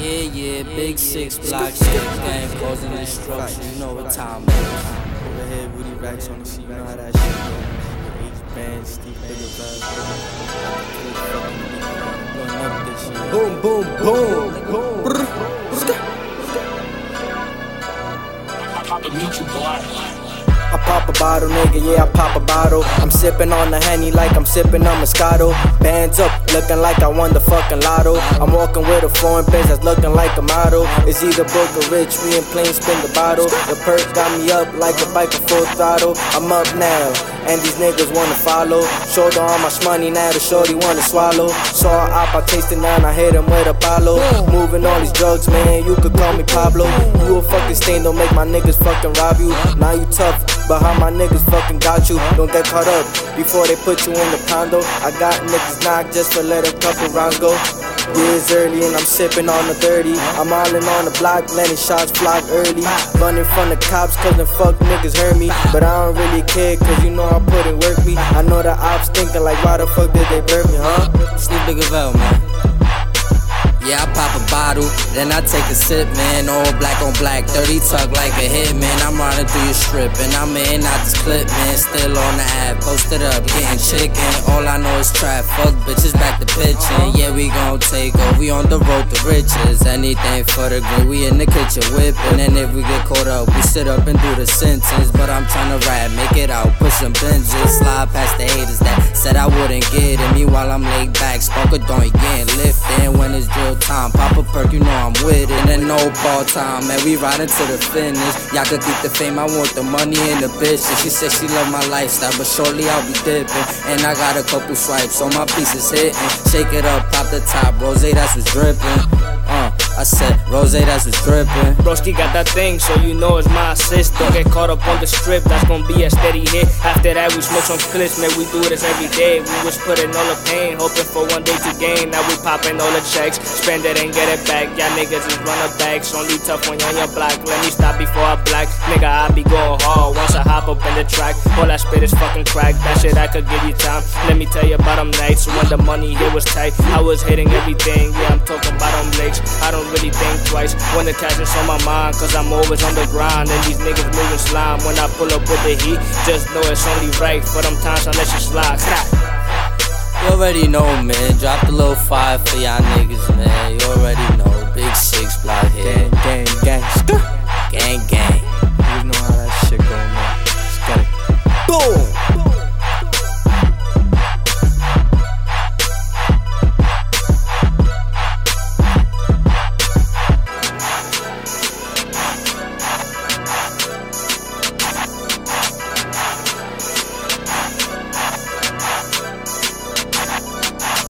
Yeah, yeah, big six block shit, gang causing destruction. You know what time it is. Overhead, Rudy Racks on the seat, you know how that shit go. H band, Steve Bigger vibes. Blowing up this shit. Boom, boom, boom. Brr. I pop a bottle, nigga, yeah, I pop a bottle. I'm sipping on the Henny like I'm sipping on Moscato. Bands up, looking like I won the fucking lotto. I'm walking with a foreign bitch that's looking like a model. It's either broke or rich, we in plain spin the bottle. The perk got me up like a bike at full throttle. I'm up now, and these niggas wanna follow. Shoulder on my money now, the shorty wanna swallow. Saw a op, I tasted and I hit him with a Apollo. Moving all these drugs, man, you could call me Pablo. You a fucking stain, don't make my niggas fucking rob you. Now you tough. But how my niggas fucking got you? Don't get caught up before they put you in the condo. I got niggas knocked just to let a couple rounds go. Yeah, it's early and I'm sipping on the 30. I'm in on the block, letting shots fly early. Running from the cops cause the fuck niggas heard me. But I don't really care cause you know I put in work me. I know the ops thinking like why the fuck did they burn me, huh? Snoop Biggavel, man. Yeah, I pop a bottle, then I take a sip, man. All black on black, 30 tuck like a hit, man. I'm running through your strip, and I'm in out this clip, man. Still on the app, posted up, getting chicken. All I know is trap, fuck bitches back to pitching. Yeah, we gon' take over, we on the road to riches. Anything for the green, we in the kitchen whipping. And if we get caught up, we sit up and do the sentence. I'm tryna rap, make it out, push some binges. Slide past the haters that said I wouldn't get it. Meanwhile, I'm laid back, smoke a joint, getting lifted. When it's drill time. Pop a perk, you know I'm with it. And then no ball time, man. We riding to the finish. Y'all could keep the fame, I want the money and the bitches. She said she love my lifestyle, but shortly I'll be dipping. And I got a couple swipes, so my pieces hitting. Shake it up, pop the top, rose, that's what's dripping. I said, Rose, that's what's dripping. Broski got that thing, so you know it's my assist. Don't get caught up on the strip, that's gonna be a steady hit. After that, we smoke some clips, man, we do this every day. We was putting all the pain, hoping for one day to gain. Now we popping all the checks, spend it and get it back. Y'all niggas is runner bags, only tough when you're on your block. Let me stop before I black. Nigga, I be going hard once I hop up in the track. All I spit is fucking crack, that shit I could give you time. Let me tell you about them nights when the money here was tight. I was hitting everything, yeah, I'm talking about them lakes twice. When the cash is on my mind, cause I'm always on the grind. And these niggas moving slime. When I pull up with the heat, just know it's only right for them times I let you slide. Stop. You already know, man. Drop the little five for y'all niggas, man. You already know. Big six block here. Gang, gang, gang.